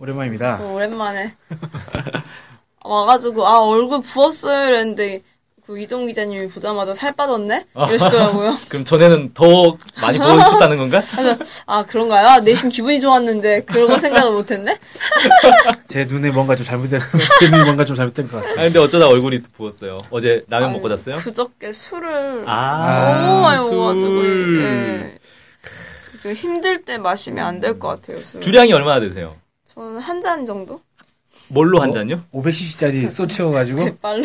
오랜만입니다. 어, 오랜만에 와가지고 아 얼굴 부었어요 이랬는데 그 이동 기자님이 보자마자 살 빠졌네 이러시더라고요. 그럼 전에는 더 많이 보여 있었다는 건가? 아 그런가요? 아, 내심 기분이 좋았는데 그러고 생각을 못했네. 제 눈에 뭔가 좀 잘못된 제 눈이 뭔가 좀 잘못된 것 아, 같습니다. 근데 어쩌다 얼굴이 부었어요. 어제 라면 먹고 아니, 잤어요? 그저께 술을 아, 너무 많이 술. 먹어가지고 예. 지금 힘들 때 마시면 안 될 것 같아요. 술. 주량이 얼마나 되세요? 저는 한잔 정도? 뭘로 한 잔요? 500cc짜리 쏘 채워가지고 빨로.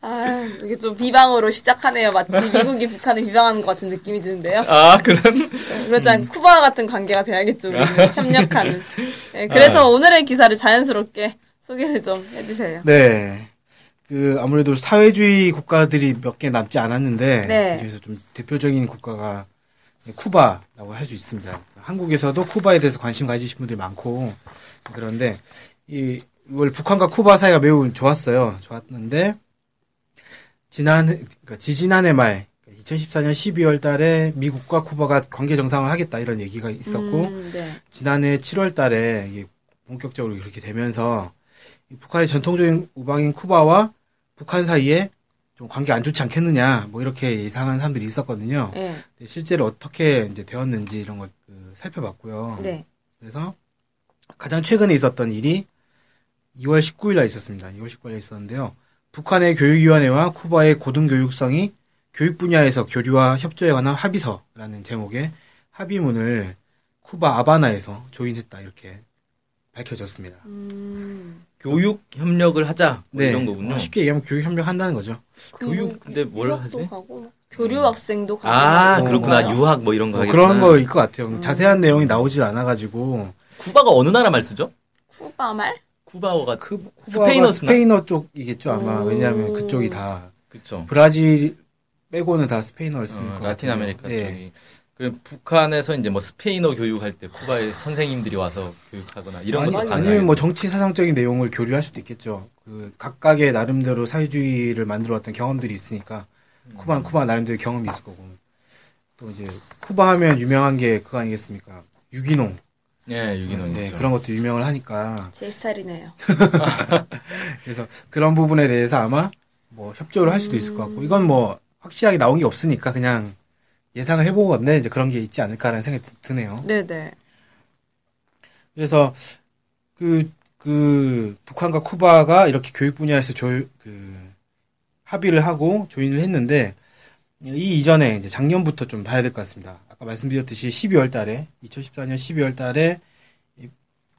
아, 이게 좀 비방으로 시작하네요. 마치 미국이 북한을 비방하는 것 같은 느낌이 드는데요. 아, 그런? 그렇지 쿠바와 같은 관계가 돼야겠죠. 우리는 협력하는. 네, 그래서 오늘의 기사를 자연스럽게 소개를 좀 해주세요. 네. 그 아무래도 사회주의 국가들이 몇 개 남지 않았는데 네. 그중에서 좀 대표적인 국가가 쿠바라고 할 수 있습니다. 한국에서도 쿠바에 대해서 관심 가지신 분들이 많고 그런데 이 이걸 북한과 쿠바 사이가 매우 좋았어요. 좋았는데 지난 그러니까 지지난해 말 2014년 12월 달에 미국과 쿠바가 관계 정상을 하겠다 이런 얘기가 있었고 음, 네. 지난해 7월 달에 이게 본격적으로 그렇게 되면서 이 북한의 전통적인 우방인 쿠바와 북한 사이에 좀 관계 안 좋지 않겠느냐 뭐 이렇게 예상한 사람들이 있었거든요. 네. 실제로 어떻게 이제 되었는지 이런 걸 그, 살펴봤고요. 네. 그래서 가장 최근에 있었던 일이 2월 19일 날 있었습니다. 2월 19일 날 있었는데요. 북한의 교육위원회와 쿠바의 고등교육성이 교육 분야에서 교류와 협조에 관한 합의서라는 제목의 합의문을 쿠바 아바나에서 조인했다 이렇게 밝혀졌습니다. 음, 교육 협력을 하자. 뭐 네, 이런 거군요. 어, 쉽게 얘기하면 교육 협력한다는 거죠. 교육, 근데 뭘 하지? 가고, 뭐 교류 학생도 가고. 아, 뭐 그렇구나. 그런가요? 유학 뭐 이런 거뭐 하겠구나. 그런 거일 것 같아요. 자세한 내용이 나오질 않아가지고 쿠바가 어느 나라 말 쓰죠? 쿠바 말? 쿠바어가 그 스페인어? 스페인어 쪽이겠죠 아마 오. 왜냐하면 그쪽이 다 그쵸. 브라질 빼고는 다 스페인어를 쓰는 어, 것 라틴 같아요. 아메리카 예. 쪽이. 그 북한에서 이제 뭐 스페인어 교육할 때 쿠바의 선생님들이 와서 교육하거나 이런 아니, 것도 아니면 뭐 정치 사상적인 내용을 교류할 수도 있겠죠. 그 각각의 나름대로 사회주의를 만들어왔던 경험들이 있으니까 쿠바는 쿠바 나름대로 경험이 있을 거고 또 이제 쿠바 하면 유명한 게 그거 아니겠습니까? 유기농. 예, 유기농. 네, 그런 것도 유명을 하니까 제 스타일이네요. 그래서 그런 부분에 대해서 아마 뭐 협조를 할 수도 있을 것 같고 이건 뭐 확실하게 나온 게 없으니까 그냥 예상을 해본 건데 이제 그런 게 있지 않을까라는 생각이 드- 드네요. 네네. 그래서 그, 그, 북한과 쿠바가 이렇게 교육 분야에서 조, 그, 합의를 하고 조인을 했는데, 이 이전에 이제 작년부터 좀 봐야 될 것 같습니다. 아까 말씀드렸듯이 12월 달에, 2014년 12월 달에, 이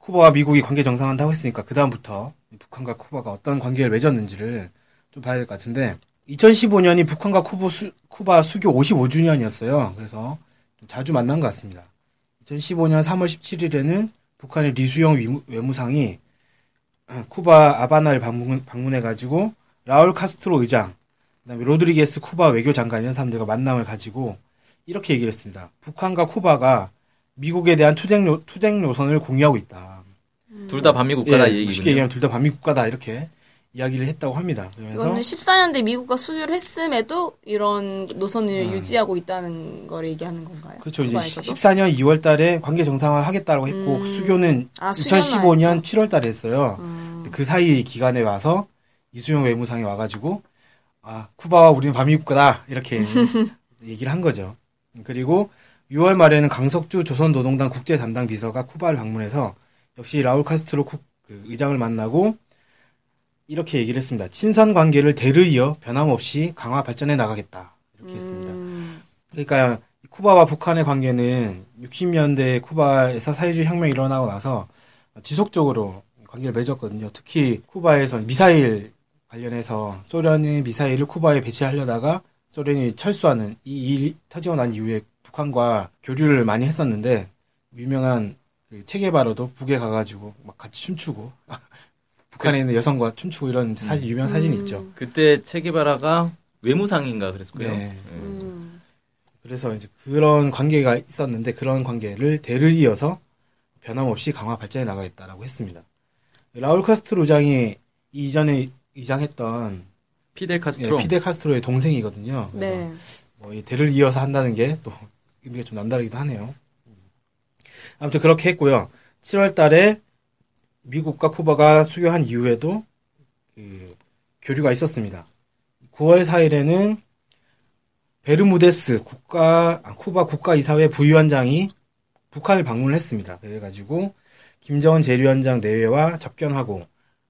쿠바와 미국이 관계 정상한다고 했으니까, 그다음부터 북한과 쿠바가 어떤 관계를 맺었는지를 좀 봐야 될 것 같은데, 2015년이 북한과 쿠바, 수, 쿠바 수교 55주년이었어요. 그래서 좀 자주 만난 것 같습니다. 2015년 3월 17일에는 북한의 리수영 외무상이 쿠바 아바나를 방문, 방문 해가지고 라울 카스트로 의장, 그다음에 로드리게스 쿠바 외교장관 이런 사람들과 만남을 가지고 이렇게 얘기를 했습니다. 북한과 쿠바가 미국에 대한 투쟁, 요, 투쟁 노선을 공유하고 있다. 둘 다 반미 국가다 예, 이 쉽게 얘기군요. 얘기하면 둘 다 반미 국가다 이렇게 이야기를 했다고 합니다. 이거는 14년대 미국과 수교를 했음에도 이런 노선을 유지하고 있다는 걸 얘기하는 건가요? 음. 그렇죠. 이제 쿠바에서도? 14년 2월 달에 관계 정상화 하겠다고 했고 음. 수교는 아, 수교는 2015년 알죠. 7월 달에 했어요. 음. 그 사이 기간에 와서 이수영 외무상이 와가지고 아 쿠바와 우리는 반미 국가다 이렇게 얘기를 한 거죠. 그리고 6월 말에는 강석주 조선노동당 국제 담당 비서가 쿠바를 방문해서 역시 라울 카스트로 쿠- 그 의장을 만나고 이렇게 얘기를 했습니다. 친선 관계를 대를 이어 변함없이 강화 발전해 나가겠다 이렇게 했습니다. 음. 그러니까 쿠바와 북한의 관계는 60년대 쿠바에서 사회주의 혁명이 일어나고 나서 지속적으로 관계를 맺었거든요. 특히 쿠바에서 미사일 관련해서 소련이 미사일을 쿠바에 배치하려다가 소련이 철수하는 이 일이 터지고 난 이후에 북한과 교류를 많이 했었는데 유명한 그 체계바로도 북에 가가지고 막 같이 춤추고 북한에 있는 여성과 춤추고 이런 사진 유명 사진이 있죠. 그때 체게바라가 외무상인가 그랬고요. 네. 네. 음. 그래서 이제 그런 관계가 있었는데 그런 관계를 대를 이어서 변함없이 강화 발전해 나가겠다라고 했습니다. 라울 카스트로 의장이 이전에 의장했던 피델 예, 카스트로 피델 카스트로의 동생이거든요. 그래서 네. 뭐 이 대를 이어서 한다는 게 또 의미가 좀 남다르기도 하네요. 아무튼 그렇게 했고요. 7월 달에 미국과 쿠바가 수교한 이후에도 그 교류가 있었습니다. 9월 4일에는 베르무데스 국가 아, 쿠바 국가이사회 부위원장이 북한을 방문을 했습니다. 그래가지고 김정은 재위원장 내외와 접견하고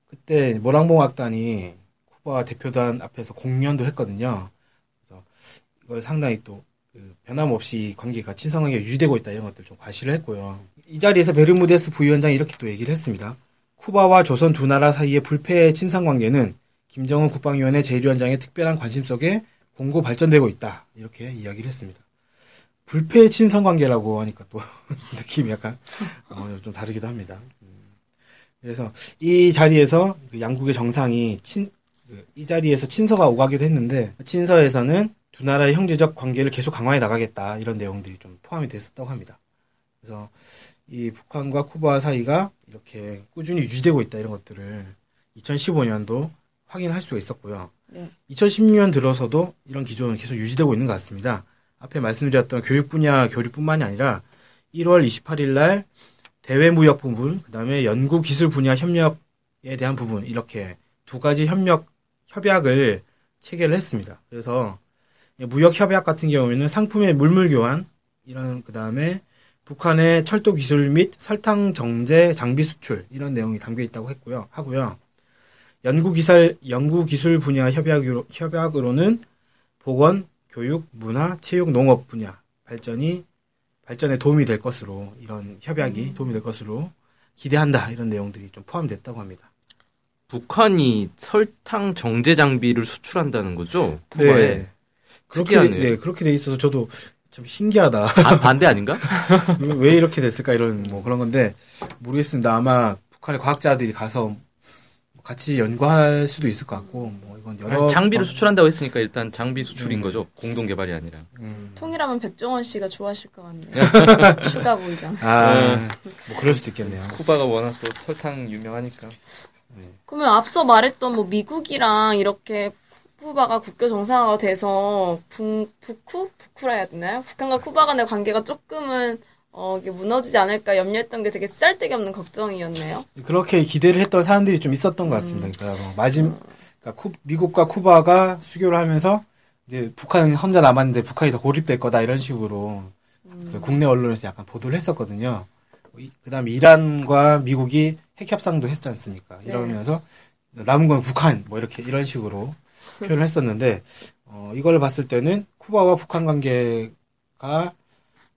그때 모랑봉 악단이 쿠바 대표단 앞에서 공연도 했거든요. 그래서 이걸 상당히 또 그 변함없이 관계가 친선하게 유지되고 있다 이런 것들 좀 과시를 했고요. 이 자리에서 베르무데스 부위원장이 이렇게 또 얘기를 했습니다. 쿠바와 조선 두 나라 사이의 불패의 친선 관계는 김정은 국방위원회 제1위원장의 특별한 관심 속에 공고 발전되고 있다. 이렇게 이야기를 했습니다. 불패의 친선 관계라고 하니까 또 느낌이 약간 어, 좀 다르기도 합니다. 음. 그래서 이 자리에서 그 양국의 정상이 친, 그, 이 자리에서 친서가 오가기도 했는데 친서에서는 두 나라의 형제적 관계를 계속 강화해 나가겠다 이런 내용들이 좀 포함이 됐었다고 합니다. 그래서 이 북한과 쿠바 사이가 이렇게 꾸준히 유지되고 있다 이런 것들을 2015년도 확인할 수가 있었고요. 네. 2016년 들어서도 이런 기조는 계속 유지되고 있는 것 같습니다. 앞에 말씀드렸던 교육 분야 교류뿐만이 아니라 1월 28일 날 대외 무역 부분, 그다음에 연구 기술 분야 협력에 대한 부분 이렇게 두 가지 협력 협약을 체결을 했습니다. 그래서 무역 협약 같은 경우에는 상품의 물물 교환 이런 그다음에 북한의 철도 기술 및 설탕 정제 장비 수출 이런 내용이 담겨 있다고 했고요. 하고요. 연구 기술 연구 기술 분야 협약으로 협약으로는 보건, 교육, 문화, 체육, 농업 분야 발전이 발전에 도움이 될 것으로 이런 협약이 도움이 될 것으로 기대한다 이런 내용들이 좀 포함됐다고 합니다. 북한이 설탕 정제 장비를 수출한다는 거죠? 쿠바에. 그렇게. 네, 그렇게 돼 있어서 저도 좀 신기하다. 반- 반대 아닌가? 왜 이렇게 됐을까 이런 뭐 그런 건데 모르겠습니다. 아마 북한의 과학자들이 가서 같이 연구할 수도 있을 것 같고 뭐 이건 여러 장비를 번- 수출한다고 했으니까 일단 장비 수출인 음. 거죠. 공동 개발이 아니라. 음. 통일하면 백종원 씨가 좋아하실 것 같네요. sugar boy잖아. 아, 뭐 그럴 수도 있겠네요. 쿠바가 워낙 또 설탕 유명하니까. 그러면 앞서 말했던 뭐 미국이랑 이렇게 쿠바가 국교 정상화가 돼서 북, 북쿠? 북쿠라 해야 되나요? 북한과 쿠바 간의 관계가 조금은 어, 이게 무너지지 않을까 염려했던 게 되게 쌀데기 없는 걱정이었네요. 그렇게 기대를 했던 사람들이 좀 있었던 것 같습니다. 그러니까 뭐 마지 그러니까 쿠- 미국과 쿠바가 수교를 하면서 이제 북한은 혼자 남았는데 북한이 더 고립될 거다 이런 식으로 그 국내 언론에서 약간 보도를 했었거든요. 이- 그다음에 이란과 미국이 핵 협상도 했지 않습니까? 네. 이러면서 남은 건 북한 뭐 이렇게 이런 식으로 표현을 했었는데 어, 이걸 봤을 때는 쿠바와 북한 관계가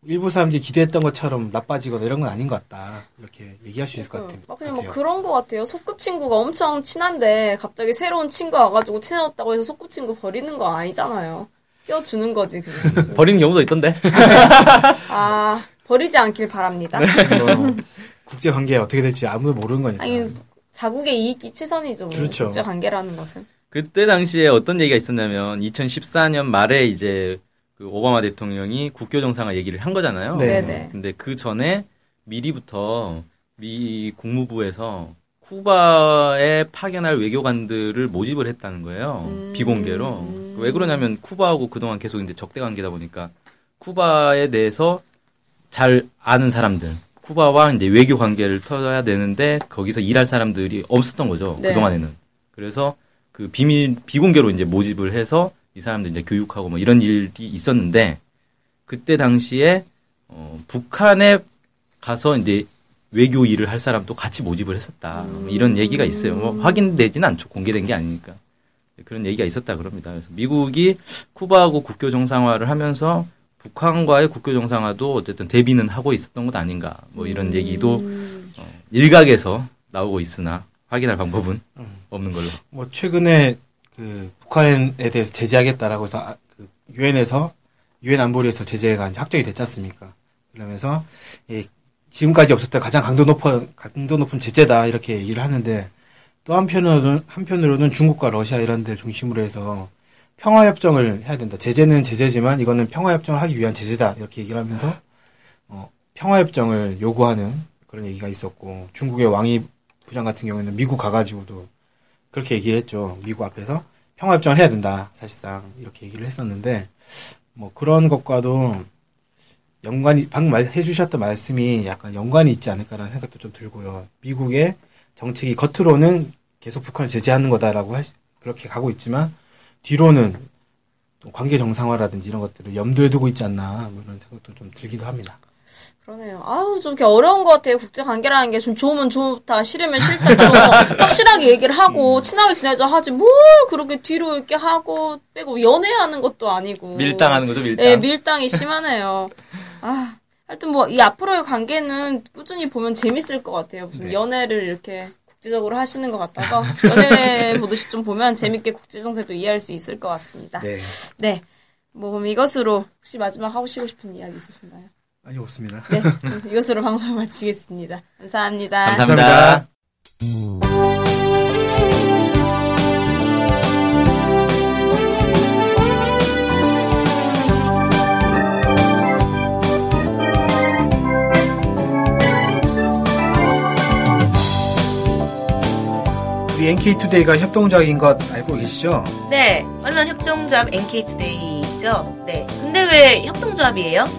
일부 사람들이 기대했던 것처럼 나빠지거나 이런 건 아닌 것 같다 이렇게 얘기할 수 있을 것 같아요. 아, 그냥 뭐. 그런 것 같아요. 소꿉친구가 엄청 친한데 갑자기 새로운 친구가 와가지고 친해졌다고 해서 소꿉친구 버리는 거 아니잖아요. 껴주는 거지. 버리는 경우도 있던데. 아, 버리지 않길 바랍니다. 뭐 국제 관계 어떻게 될지 아무도 모르는 거니까. 아니, 자국의 이익이 최선이죠. 그렇죠. 국제 관계라는 것은. 그때 당시에 어떤 얘기가 있었냐면 2014년 말에 이제 그 오바마 대통령이 국교 정상화 얘기를 한 거잖아요. 네. 근데 그 전에 미리부터 미 국무부에서 쿠바에 파견할 외교관들을 모집을 했다는 거예요. 음. 비공개로. 왜 그러냐면 쿠바하고 그동안 계속 이제 적대 관계다 보니까 쿠바에 대해서 잘 아는 사람들, 쿠바와 이제 외교 관계를 터야 되는데 거기서 일할 사람들이 없었던 거죠. 네. 그동안에는. 그래서 그 비밀 비공개로 이제 모집을 해서 이 사람들 이제 교육하고 뭐 이런 일이 있었는데 그때 당시에 어, 북한에 가서 이제 외교 일을 할 사람도 같이 모집을 했었다. 뭐 이런 얘기가 있어요. 뭐 확인되지는 않죠. 공개된 게 아니니까. 그런 얘기가 있었다 그럽니다. 그래서 미국이 쿠바하고 국교 정상화를 하면서 북한과의 국교 정상화도 어쨌든 대비는 하고 있었던 것 아닌가. 뭐 이런 얘기도 어, 일각에서 나오고 있으나 확인할 방법은 없는 걸로. 뭐 최근에 그 북한에 대해서 제재하겠다라고 해서 아, 그 유엔에서 유엔 안보리에서 제재가 확정이 됐지 않습니까? 그러면서 이 지금까지 없었던 가장 강도 높은 강도 높은 제재다 이렇게 얘기를 하는데 또 한편으로는 한편으로는 중국과 러시아 이런 데를 중심으로 해서 평화 협정을 해야 된다. 제재는 제재지만 이거는 평화 협정을 하기 위한 제재다 이렇게 얘기를 하면서 어, 평화 협정을 요구하는 그런 얘기가 있었고 중국의 왕이 부장 같은 경우에는 미국 가가지고도 그렇게 얘기를 했죠. 미국 앞에서 평화 협정을 해야 된다. 사실상 이렇게 얘기를 했었는데 뭐 그런 것과도 연관이 방금 말, 해주셨던 말씀이 약간 연관이 있지 않을까라는 생각도 좀 들고요. 미국의 정책이 겉으로는 계속 북한을 제재하는 거다라고 하, 그렇게 가고 있지만 뒤로는 또 관계 정상화라든지 이런 것들을 염두에 두고 있지 않나 뭐 이런 생각도 좀 들기도 합니다. 그러네요. 아유, 좀 이렇게 어려운 것 같아요. 국제 관계라는 게 좀 좋으면 좋다, 싫으면 싫다, 좀 확실하게 얘기를 하고, 친하게 지내자 하지, 뭘 그렇게 뒤로 이렇게 하고, 빼고, 연애하는 것도 아니고. 밀당하는 거죠, 밀당. 네, 밀당이 심하네요. 아, 하여튼 뭐, 이 앞으로의 관계는 꾸준히 보면 재밌을 것 같아요. 무슨 네. 연애를 이렇게 국제적으로 하시는 것 같아서, 연애 보듯이 좀 보면 재밌게 국제정세도 이해할 수 있을 것 같습니다. 네. 네. 뭐, 그럼 이것으로 혹시 마지막 하시고 싶은 이야기 있으신가요? 아니 없습니다. 네, 이것으로 방송을 마치겠습니다. 감사합니다. 감사합니다. 우리 NK투데이가 협동조합인 것 알고 계시죠? 네, 언론 협동조합 NK투데이죠. 네. 근데 왜 협동조합이에요?